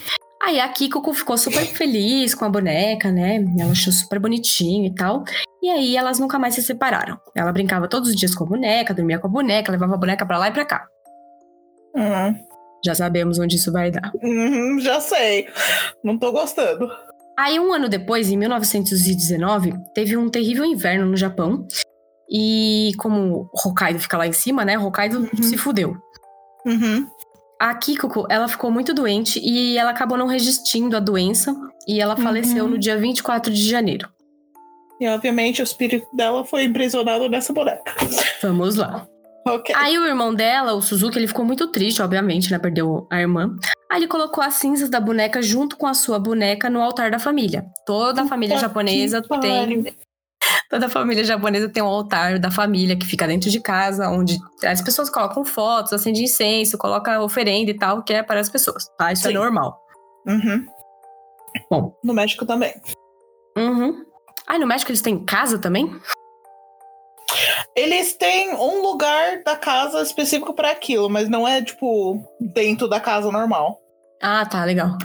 Aí a Kikuko ficou super feliz com a boneca, né? Ela achou super bonitinho e tal. E aí elas nunca mais se separaram. Ela brincava todos os dias com a boneca, dormia com a boneca, levava a boneca pra lá e pra cá. Uhum. Já sabemos onde isso vai dar. Uhum, já sei. Não tô gostando. Aí, um ano depois, em 1919, teve um terrível inverno no Japão. E como Hokkaido fica lá em cima, né? Hokkaido Uhum. se fudeu. Uhum. A Kikuko, ela ficou muito doente e ela acabou não resistindo à doença. E ela faleceu Uhum. no dia 24 de janeiro. E obviamente o espírito dela foi imprisionado nessa boneca. Vamos lá. Ok. Aí o irmão dela, o Suzuki, ele ficou muito triste, obviamente, né? Perdeu a irmã. Aí ele colocou as cinzas da boneca junto com a sua boneca no altar da família. Toda a família Puta japonesa tem. Toda família japonesa tem um altar da família que fica dentro de casa, onde as pessoas colocam fotos, acende incenso, coloca oferenda e tal, que é para as pessoas, tá? Isso é Sim. normal. Uhum. Bom. No México também. Uhum. Ah, no México eles têm casa também? Eles têm um lugar da casa específico pra aquilo, mas não é, tipo, dentro da casa normal. Ah, tá, legal.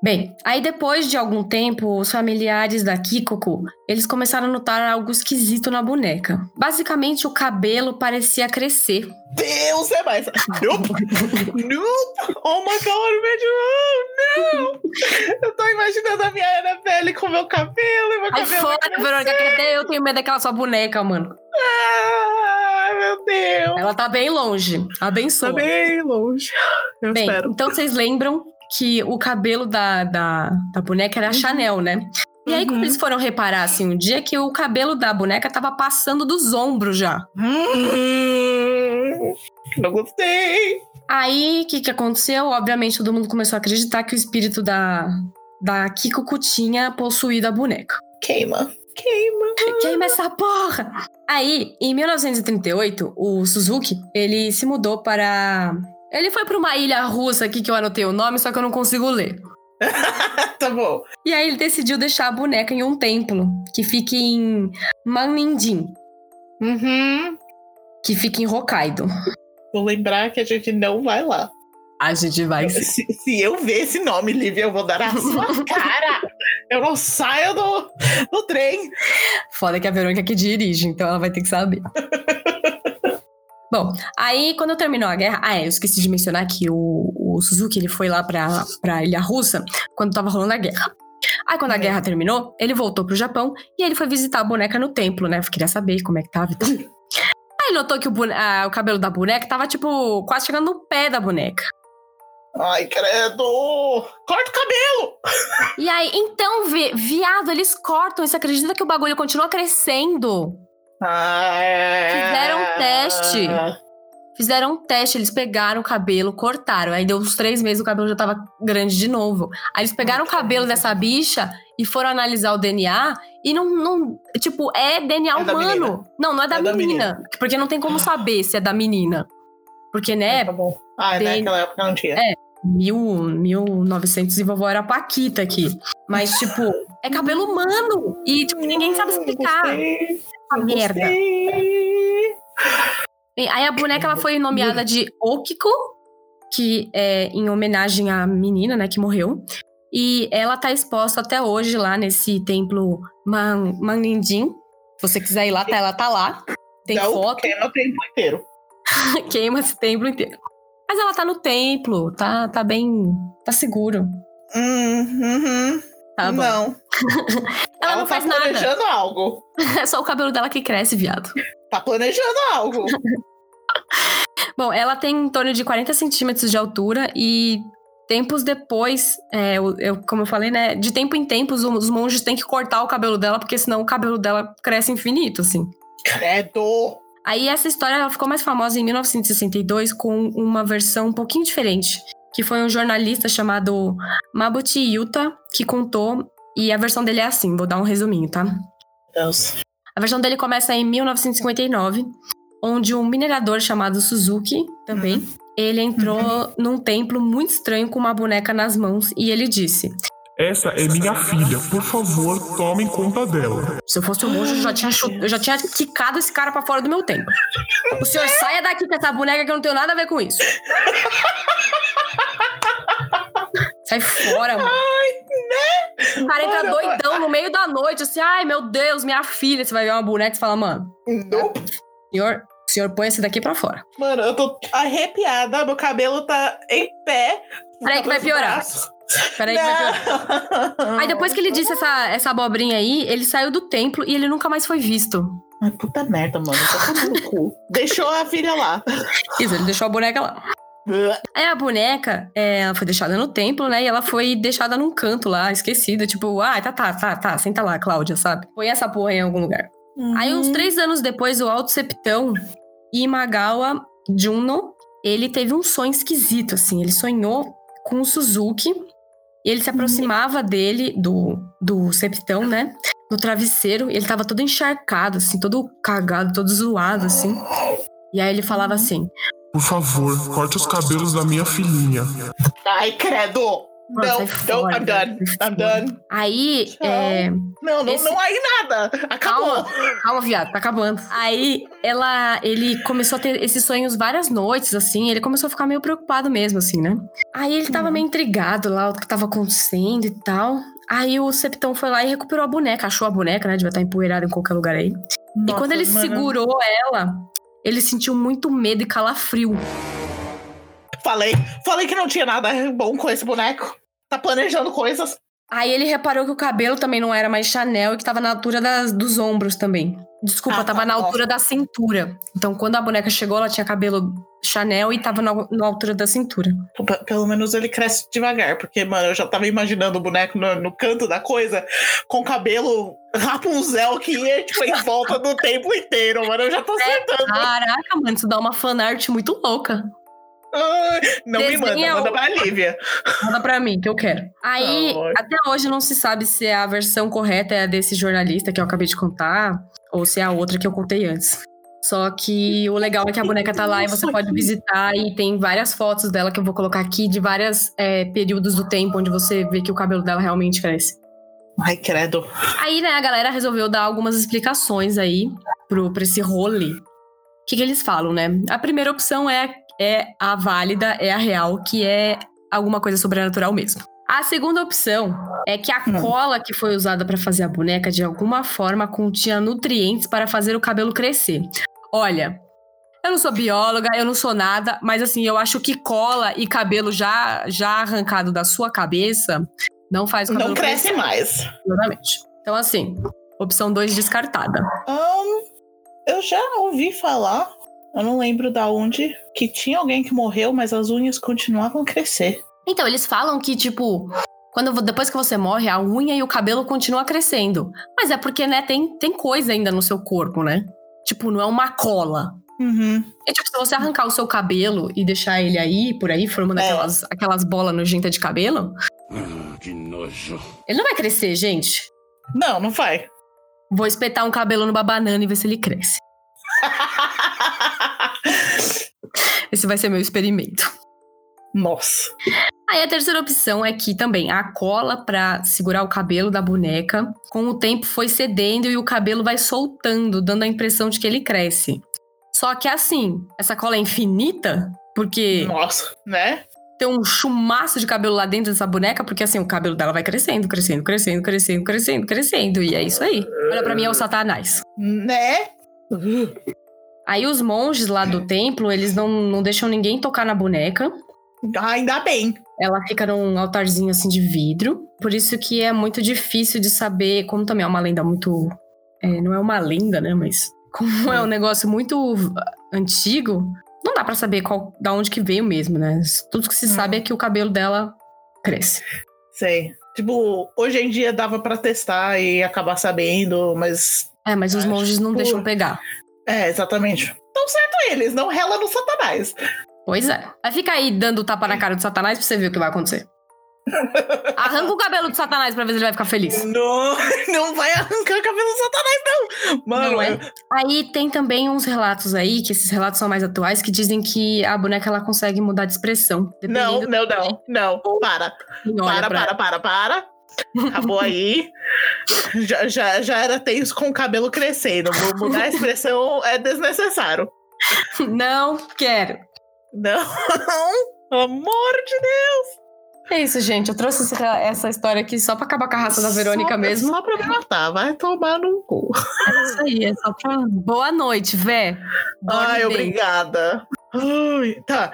Bem, aí depois de algum tempo, os familiares da Kikoko, eles começaram a notar algo esquisito na boneca. Basicamente, o cabelo parecia crescer. Deus é mais. Nope! nope! Oh my god, imagine- não! Eu tô imaginando a minha Annabelle com meu cabelo e meu Ai, cabelo. crescer. Verônica, até eu tenho medo daquela sua boneca, mano. Ah, meu Deus! Ela tá bem longe. Abençoa. Tá bem longe. Eu Bem, espero. então vocês lembram que o cabelo da, da, da boneca era a Chanel, né? E aí, quando Uhum. eles foram reparar, assim, um dia que o cabelo da boneca tava passando dos ombros já. Hum, não gostei. Aí, o que que aconteceu? Obviamente, todo mundo começou a acreditar que o espírito da, da Kikuko tinha possuído a boneca. Queima. Queima. Queima essa porra! Aí, em 1938, o Suzuki, ele se mudou para... Ele foi para uma ilha russa aqui que eu anotei o nome, só que eu não consigo ler. (laughs) tá bom. E aí ele decidiu deixar a boneca em um templo, que fica em Manninjin, Uhum. que fica em Hokkaido. Vou lembrar que a gente não vai lá. A gente vai sim. Se, se eu ver esse nome, Lívia, eu vou dar a sua (laughs) cara. Eu não saio do, do trem. Foda que a Verônica que dirige, então ela vai ter que saber. (laughs) Bom, aí quando terminou a guerra. Ah, é, eu esqueci de mencionar que o, o Suzuki ele foi lá pra, pra Ilha Russa quando tava rolando a guerra. Aí quando a Hum. guerra terminou, ele voltou pro Japão e ele foi visitar a boneca no templo, né? Queria saber como é que tava e tal. Aí notou que o, ah, o cabelo da boneca tava, tipo, quase chegando no pé da boneca. Ai, credo! Corta o cabelo! E aí, então, vi- viado, eles cortam. Você acredita que o bagulho continua crescendo? Ah, Fizeram um teste. Fizeram um teste, eles pegaram o cabelo, cortaram. Aí deu uns três meses, o cabelo já tava grande de novo. Aí eles pegaram o cabelo dessa bicha e foram analisar o DNA. E não, não tipo, é DNA É humano. menina. Não, não é da, É da menina, Porque não tem como saber se é da menina. Porque, né, Tá bom. Ah, Tem- naquela época não tinha. É. mil, 1900 e vovó era paquita aqui. Mas, tipo, é cabelo humano. E, tipo, ninguém sabe explicar. Merda. Bem, Aí a boneca ela foi nomeada de Okiko, que é em homenagem à menina, né, que morreu. E ela tá exposta até hoje lá nesse templo Man Manindin. Se você quiser ir lá, tá, ela tá lá. Tem Dá o foto, queima o tempo inteiro. (laughs) queima esse templo inteiro. Mas ela tá no templo, tá, tá bem. tá seguro. Hum, uhum. Tá bom. Não. (laughs) Ela, não tá faz nada. planejando algo. (laughs) É só o cabelo dela que cresce, viado. Tá planejando algo. (laughs) Bom, ela tem em torno de 40 centímetros de altura e tempos depois, é, eu, como eu falei, né? De tempo em tempo, os, os monges têm que cortar o cabelo dela, porque senão o cabelo dela cresce infinito, assim. Credo. Aí essa história ela ficou mais famosa em 1962 com uma versão um pouquinho diferente, que foi um jornalista chamado Mabuchi Yuta que contou, e a versão dele é assim, vou dar um resuminho, tá? Deus. A versão dele começa em 1959, onde um minerador chamado Suzuki, também, ele entrou num templo muito estranho com uma boneca nas mãos e ele disse: Essa é minha filha, por favor, tomem conta dela. Se eu fosse um monge, eu já tinha, chut- eu já tinha quicado esse cara pra fora do meu templo. O senhor saia daqui com essa boneca que eu não tenho nada a ver com isso. (laughs) Sai fora, mano. O cara entra Olha, doidão no meio da noite, assim, ai meu Deus, minha filha. Você vai ver uma boneca e fala, mano, Nope. senhor, o senhor põe esse daqui pra fora. Mano, eu tô arrepiada, meu cabelo tá em pé. Peraí que vai piorar. Peraí que vai piorar. Aí depois que ele disse essa, essa abobrinha aí, ele saiu do templo e ele nunca mais foi visto. Ai, puta merda, mano. Tá cu. Deixou a filha lá. Isso, ele deixou a boneca lá. Aí a boneca, é, ela foi deixada no templo, né? E ela foi deixada num canto lá, esquecida. Tipo, ah, tá, tá, tá, tá, senta lá, Cláudia, sabe? Põe essa porra em algum lugar. Aí, Uhum. uns três anos depois, o Alto Septão Imagawa Juno, ele teve um sonho esquisito, assim. Ele sonhou com o Suzuki. E ele se aproximava dele, do, do septão, né? No travesseiro. E ele tava todo encharcado, assim, todo cagado, todo zoado, assim. E aí ele falava assim: Por favor, corte os cabelos da minha filhinha. Ai, credo. Mano, Não, não, I'm done. I'm done. Aí, Tchau. é, Não, não, Esse- não aí nada. Acabou. Calma, calma, viado, tá acabando. Aí ela, ele começou a ter esses sonhos várias noites, assim. Ele começou a ficar meio preocupado mesmo, assim, né? Aí ele tava Uhum. meio intrigado lá, o que tava acontecendo e tal. Aí o Septão foi lá e recuperou a boneca, achou a boneca, né? Devia estar empoeirada em qualquer lugar aí. e Nossa, quando ele mano. segurou ela, ele sentiu muito medo e calafrio. Falei, falei que não tinha nada bom com esse boneco. Tá planejando coisas. Aí ele reparou que o cabelo também não era mais Chanel e que tava na altura das- dos ombros também. Desculpa, Ah, tava tá, na altura da cintura. Então, quando a boneca chegou, ela tinha cabelo Chanel e tava na, na altura da cintura. P- Pelo menos ele cresce devagar, porque, mano, eu já tava imaginando o boneco no, no canto da coisa, com cabelo Rapunzel que ia, tipo, em volta do tempo inteiro, mano. Eu já tô acertando. Caraca, mano, isso dá uma fanart muito louca. Ai, não me manda, Desenha manda pra Lívia. Manda pra mim, que eu quero. Aí, Ai. até hoje não se sabe se a versão correta é a desse jornalista que eu acabei de contar, ou se é a outra que eu contei antes. Só que o legal é que a boneca tá lá e você pode visitar e tem várias fotos dela que eu vou colocar aqui de vários períodos do tempo onde você vê que o cabelo dela realmente cresce. Ai, credo. Aí, né, a galera resolveu dar algumas explicações aí pro, pra esse rolê. O que, que eles falam, né? A primeira opção é, é a válida, é a real, que é alguma coisa sobrenatural mesmo. A segunda opção é que a Hum. cola que foi usada pra fazer a boneca, de alguma forma, continha nutrientes para fazer o cabelo crescer. Olha, eu não sou bióloga, eu não sou nada, mas assim, eu acho que cola e cabelo já, já arrancado da sua cabeça Não faz o cabelo Não cresce mais. Exatamente. Então, assim, opção 2 descartada. Ahn, eu já ouvi falar, eu não lembro da onde, que tinha alguém que morreu, mas as unhas continuavam a crescer. Então, eles falam que, tipo, quando depois que você morre, a unha e o cabelo continuam crescendo. Mas é porque, né, tem, tem coisa ainda no seu corpo, né? Tipo, não é uma cola. Uhum. É tipo, se você arrancar o seu cabelo e deixar ele aí, por aí, formando É. aquelas, aquelas bolas nojentas de cabelo, Ah, que nojo. ele não vai crescer, gente. Não, não vai. Vou espetar um cabelo numa banana e ver se ele cresce. (laughs) Esse vai ser meu experimento. Nossa. Aí a terceira opção é que também a cola pra segurar o cabelo da boneca, com o tempo foi cedendo e o cabelo vai soltando, dando a impressão de que ele cresce. Só que assim, essa cola é infinita, porque Nossa, né? tem um chumaço de cabelo lá dentro dessa boneca, porque assim, o cabelo dela vai crescendo, crescendo, crescendo, crescendo, crescendo, crescendo. E é isso aí. Olha pra mim, é o satanás. Né? Aí os monges lá do templo, eles não, não deixam ninguém tocar na boneca. Ainda bem. Ela fica num altarzinho assim de vidro. Por isso que é muito difícil de saber, como também é uma lenda muito. é, não é uma lenda, né? Mas como é um negócio muito antigo, não dá pra saber qual, da onde que veio mesmo, né? Tudo que se Hum. sabe é que o cabelo dela cresce. Sei. Tipo, hoje em dia dava pra testar e acabar sabendo, mas. É, mas os monges não por- deixam pegar. É, exatamente. Tão certo eles, não rela no satanás. Pois é. Vai ficar aí dando tapa na cara do Satanás pra você ver o que vai acontecer. (laughs) Arranca o cabelo do Satanás pra ver se ele vai ficar feliz. Não, não vai arrancar o cabelo do satanás, não. Mano, Não é? Aí tem também uns relatos aí, que esses relatos são mais atuais, que dizem que a boneca ela consegue mudar de expressão. não, não, não, não. Para. Para, para, para, para. Acabou (laughs) aí. já, já, já era tenso com o cabelo crescendo. Mu- Mudar a expressão é desnecessário. Não quero. Não, pelo amor de Deus. É isso, gente. Eu trouxe essa, essa história aqui só pra acabar com a raça da Verônica Só mesmo. Só pra me matar, vai tomar no cu. É isso aí, é só pra. Boa noite, Vé. Dorme Ai, bem. obrigada. Ai, tá.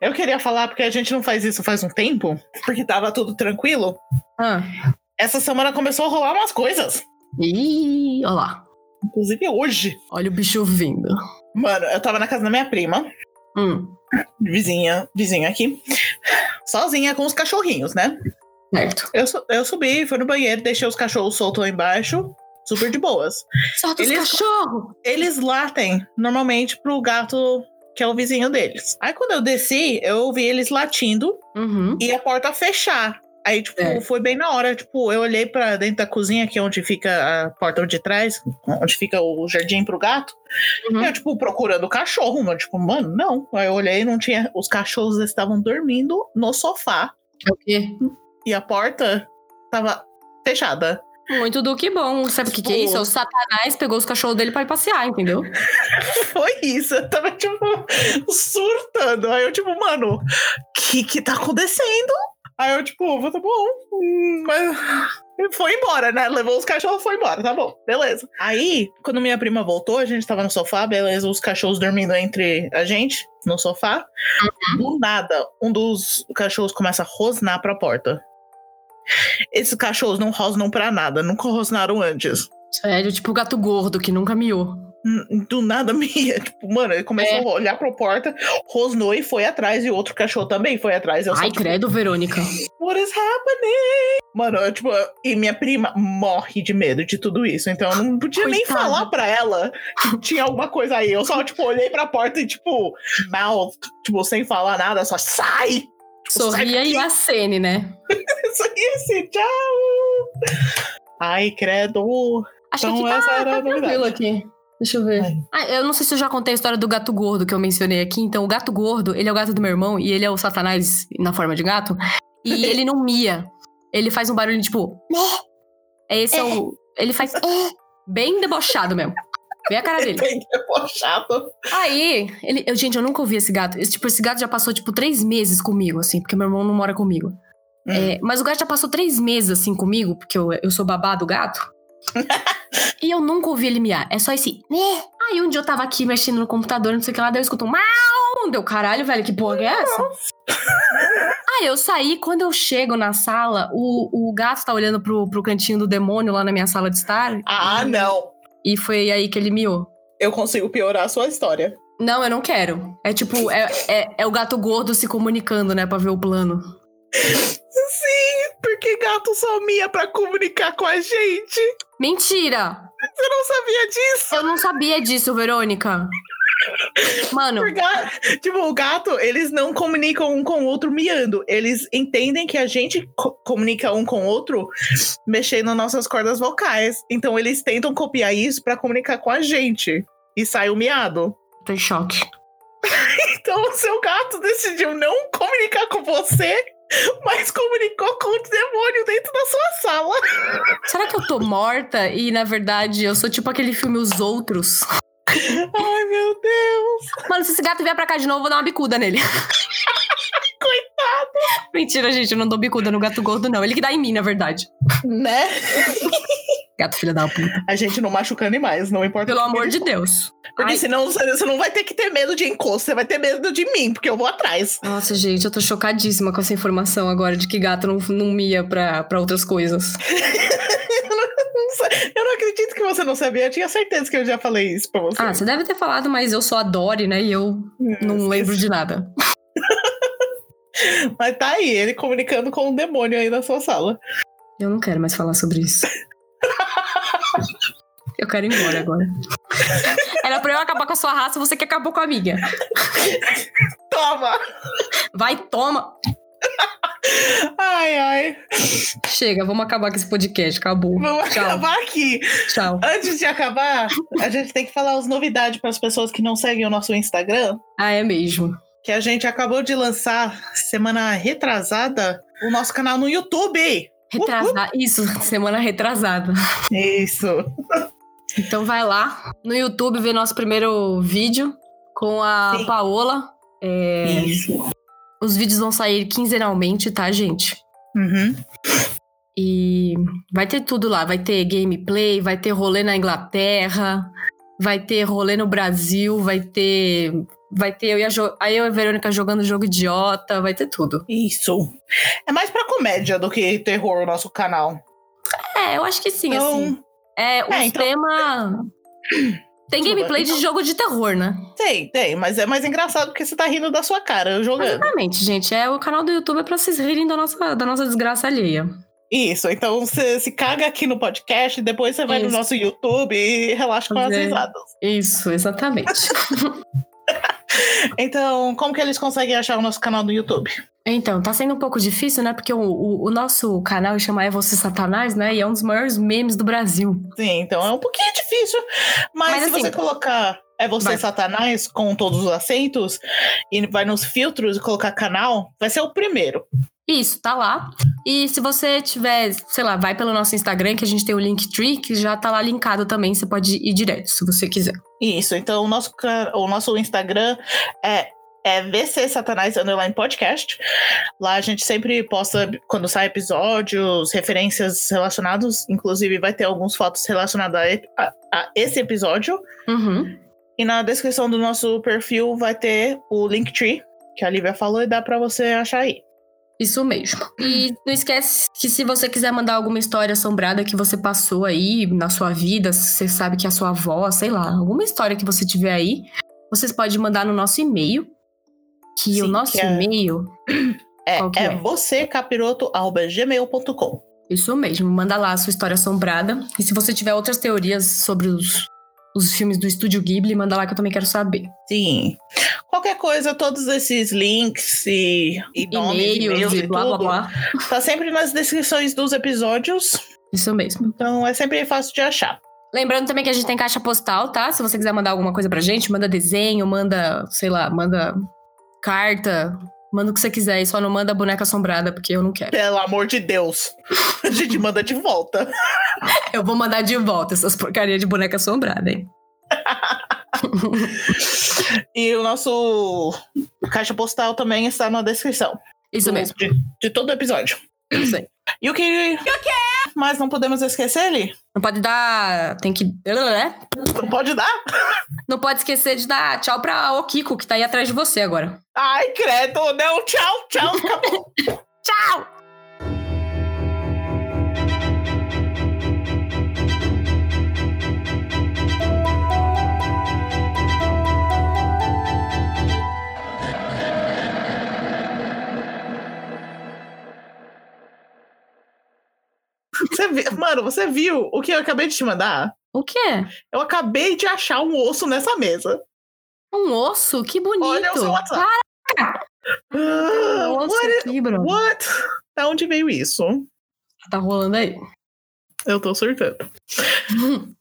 Eu queria falar porque a gente não faz isso faz um tempo, porque tava tudo tranquilo. Ah. Essa semana começou a rolar umas coisas. Ih, olha lá. Inclusive hoje. Olha o bicho vindo. Mano, eu tava na casa da minha prima, Hum, vizinha, vizinha aqui, sozinha com os cachorrinhos, né? certo. Eu, eu subi, fui no banheiro, deixei os cachorros soltos lá embaixo, super de boas. Solta os Eles- cachorros. Eles latem normalmente pro gato que é o vizinho deles. Aí quando eu desci, eu ouvi eles latindo Uhum. e a porta fechar. Aí, tipo, É. foi bem na hora. Tipo, eu olhei pra dentro da cozinha, que é onde fica a porta de trás, onde fica o jardim pro gato. Uhum. Eu, tipo, procurando o cachorro, mano. Tipo, mano, não. Aí eu olhei e não tinha. Os cachorros estavam dormindo no sofá. É o quê? E a porta tava fechada. Muito do que bom. Sabe o que, que é isso? É o Satanás pegou os cachorros dele pra ir passear, entendeu? (laughs) Foi isso. Eu tava, tipo, surtando. Aí eu, tipo, mano, o que que tá acontecendo? Aí eu, tipo, tá bom. hum, Mas. Foi embora, né? Levou os cachorros, foi embora, tá bom, beleza. Aí, quando minha prima voltou, a gente tava no sofá, beleza, os cachorros dormindo entre a gente, no sofá. Do nada, um dos cachorros começa a rosnar pra porta. Esses cachorros não rosnam pra nada, nunca rosnaram antes. Sério, tipo o gato gordo que nunca miou. Hum, Do nada, (laughs) Mia. Tipo, mano, ele começou É. a olhar pra porta, rosnou e foi atrás, e outro cachorro também foi atrás. Eu só, Ai, tipo, credo, Verônica. What is happening? Mano, eu, tipo, e minha prima morre de medo de tudo isso. Então eu não podia nem Coitada. falar pra ela que tinha alguma coisa aí. Eu só, tipo, olhei pra porta e, tipo, mouth, tipo, sem falar nada, só sai! Sorria e acene, né? (laughs) Aí, assim, tchau! Ai, credo. Acho Então que tá, essa era a tá novidade. tranquilo aqui. Deixa eu ver. Ah, eu não sei se eu já contei a história do gato gordo que eu mencionei aqui. Então, o gato gordo, ele é o gato do meu irmão e ele é o satanás na forma de gato. E (laughs) ele não mia. Ele faz um barulho tipo... "Mé". É esse é o... Ele faz... "É", Bem debochado mesmo. Vê a cara dele. Bem debochado. Aí, ele, eu, gente, eu nunca ouvi esse gato. Esse, tipo, esse gato já passou, tipo, três meses comigo, assim, porque meu irmão não mora comigo. Hum. É, mas o gato já passou três meses, assim, comigo, porque eu, eu sou babá do gato. (laughs) e eu nunca ouvi ele miar. É só esse. "Né". Aí um dia eu tava aqui mexendo no computador, não sei o que lá, daí eu escuto um mau, mundo. Eu, caralho, velho, que porra é essa? Aí eu saí, quando eu chego na sala, o, o gato tá olhando pro, pro cantinho do demônio lá na minha sala de estar. Ah, não. E foi aí que ele miou. Eu consigo piorar a sua história. Não, eu não quero. É tipo, é, é, é o gato gordo se comunicando, né, pra ver o plano. (laughs) Sim, porque gato só mia pra comunicar com a gente. Mentira! Você não sabia disso? Eu não sabia disso, Verônica. Mano, Por ga- Tipo, o gato, eles não comunicam um com o outro miando. Eles entendem que a gente co- comunica um com o outro mexendo nossas cordas vocais. Então eles tentam copiar isso pra comunicar com a gente. E sai o miado. tô em choque. (laughs) Então o seu gato decidiu não comunicar com você, mas comunicou com o demônio dentro da sua sala. (laughs) Será que eu tô morta e, na verdade, eu sou tipo aquele filme Os Outros? Ai, meu Deus. Mano, se esse gato vier pra cá de novo, eu vou dar uma bicuda nele. (laughs) Coitado. Mentira, gente, eu não dou bicuda no gato gordo, não. Ele que dá em mim, na verdade. Né? Gato filha da puta. A gente não machuca animais, não importa. Pelo amor de Deus. Porque Ai. senão você você não vai ter que ter medo de encosto, você vai ter medo de mim, porque eu vou atrás. Nossa, gente, eu tô chocadíssima com essa informação agora de que gato não, não mia pra, pra outras coisas. (laughs) Eu não acredito que você não sabia, eu tinha certeza que eu já falei isso pra você. Ah, você deve ter falado, mas eu sou a Dory, né? E eu não lembro de nada. (laughs) Mas tá aí, ele comunicando com um demônio aí na sua sala. Eu não quero mais falar sobre isso. (laughs) Eu quero ir embora agora. Era pra eu acabar com a sua raça, você que acabou com a minha. Toma! Vai, toma! Ai, ai. Chega, vamos acabar com esse podcast. Acabou. Vamos Tchau. acabar aqui. Tchau. Antes de acabar, a gente tem que falar as novidades para as pessoas que não seguem o nosso Instagram. Ah, é mesmo. Que a gente acabou de lançar semana retrasada o nosso canal no YouTube. Retrasada. Isso, semana retrasada. Isso. Então vai lá no YouTube ver nosso primeiro vídeo com a Sim. Paola. É, Isso. Os vídeos vão sair quinzenalmente, tá, gente? Uhum. E vai ter tudo lá. Vai ter gameplay, vai ter rolê na Inglaterra, vai ter rolê no Brasil, vai ter. Vai ter eu e a, jo... aí eu e a Verônica jogando jogo idiota, vai ter tudo. Isso. É mais pra comédia do que terror o nosso canal. É, eu acho que sim, Então, assim. É, o É, então- tema. (clears throat) Tem gameplay de jogo de terror, né? tem, tem, mas é mais engraçado porque você tá rindo da sua cara jogando. Exatamente, gente. É o canal do YouTube é pra vocês rirem da nossa, da nossa desgraça alheia. Isso, então você se caga aqui no podcast, depois você vai no Isso. nosso YouTube e relaxa com as é. risadas. Isso, exatamente. (laughs) Então, como que eles conseguem achar o nosso canal no YouTube? Então, tá sendo um pouco difícil, né? Porque o, o, o nosso canal chama É Você Satanás, né? E é um dos maiores memes do Brasil. Sim, então é um pouquinho difícil, mas, Mas se assim, você colocar é você vai. Satanás com todos os acentos e vai nos filtros e colocar canal, vai ser o primeiro. Isso, tá lá. E se você tiver, sei lá, vai pelo nosso Instagram, que a gente tem o Linktree, que já tá lá linkado também. Você pode ir direto, se você quiser. Isso, então o nosso, o nosso Instagram é, é VC Satanás Underline Podcast. Lá a gente sempre posta, quando sai episódios, referências relacionadas. Inclusive, vai ter algumas fotos relacionadas a, a- a esse episódio. Uhum. E na descrição do nosso perfil vai ter o Linktree, que a Lívia falou, e dá pra você achar aí. Isso mesmo. E não esquece que se você quiser mandar alguma história assombrada que você passou aí na sua vida, você sabe que é a sua avó, sei lá, alguma história que você tiver aí, vocês podem mandar no nosso e-mail. Que Sim, o nosso que é- e-mail. (clears throat) É, que é é? vocêcapiroto.gmail.com. Isso mesmo, manda lá a sua história assombrada. E se você tiver outras teorias sobre os, os filmes do Estúdio Ghibli, manda lá que eu também quero saber. Sim. Qualquer coisa, todos esses links e, e nomes, E-mails e e blá blá blá. tá sempre nas descrições dos episódios. Isso mesmo. Então é sempre fácil de achar. Lembrando também que a gente tem caixa postal, tá? Se você quiser mandar alguma coisa pra gente, manda desenho, manda, sei lá, manda carta, manda o que você quiser e só não manda boneca assombrada, porque eu não quero. Pelo amor de Deus. A gente manda de volta. (laughs) Eu vou mandar de volta essas porcaria de boneca assombrada, hein? (laughs) E o nosso caixa postal também está na descrição. Isso do- mesmo. De, de todo episódio. Isso aí. E o que. Mas não podemos esquecer, Li? Não pode dar. Tem que. Não pode dar? Não pode esquecer de dar tchau pra o Kiko, que tá aí atrás de você agora. Ai, credo. Não, tchau, tchau. Acabou. (laughs) Tchau! Você Mano, você viu o que eu acabei de te mandar? O quê? Eu acabei de achar um osso nessa mesa. Um osso? Que bonito! Olha o seu WhatsApp. Caraca, Ah, osso what? aqui, bro. What? Da onde veio isso? Tá rolando aí. Eu tô surtando. (laughs)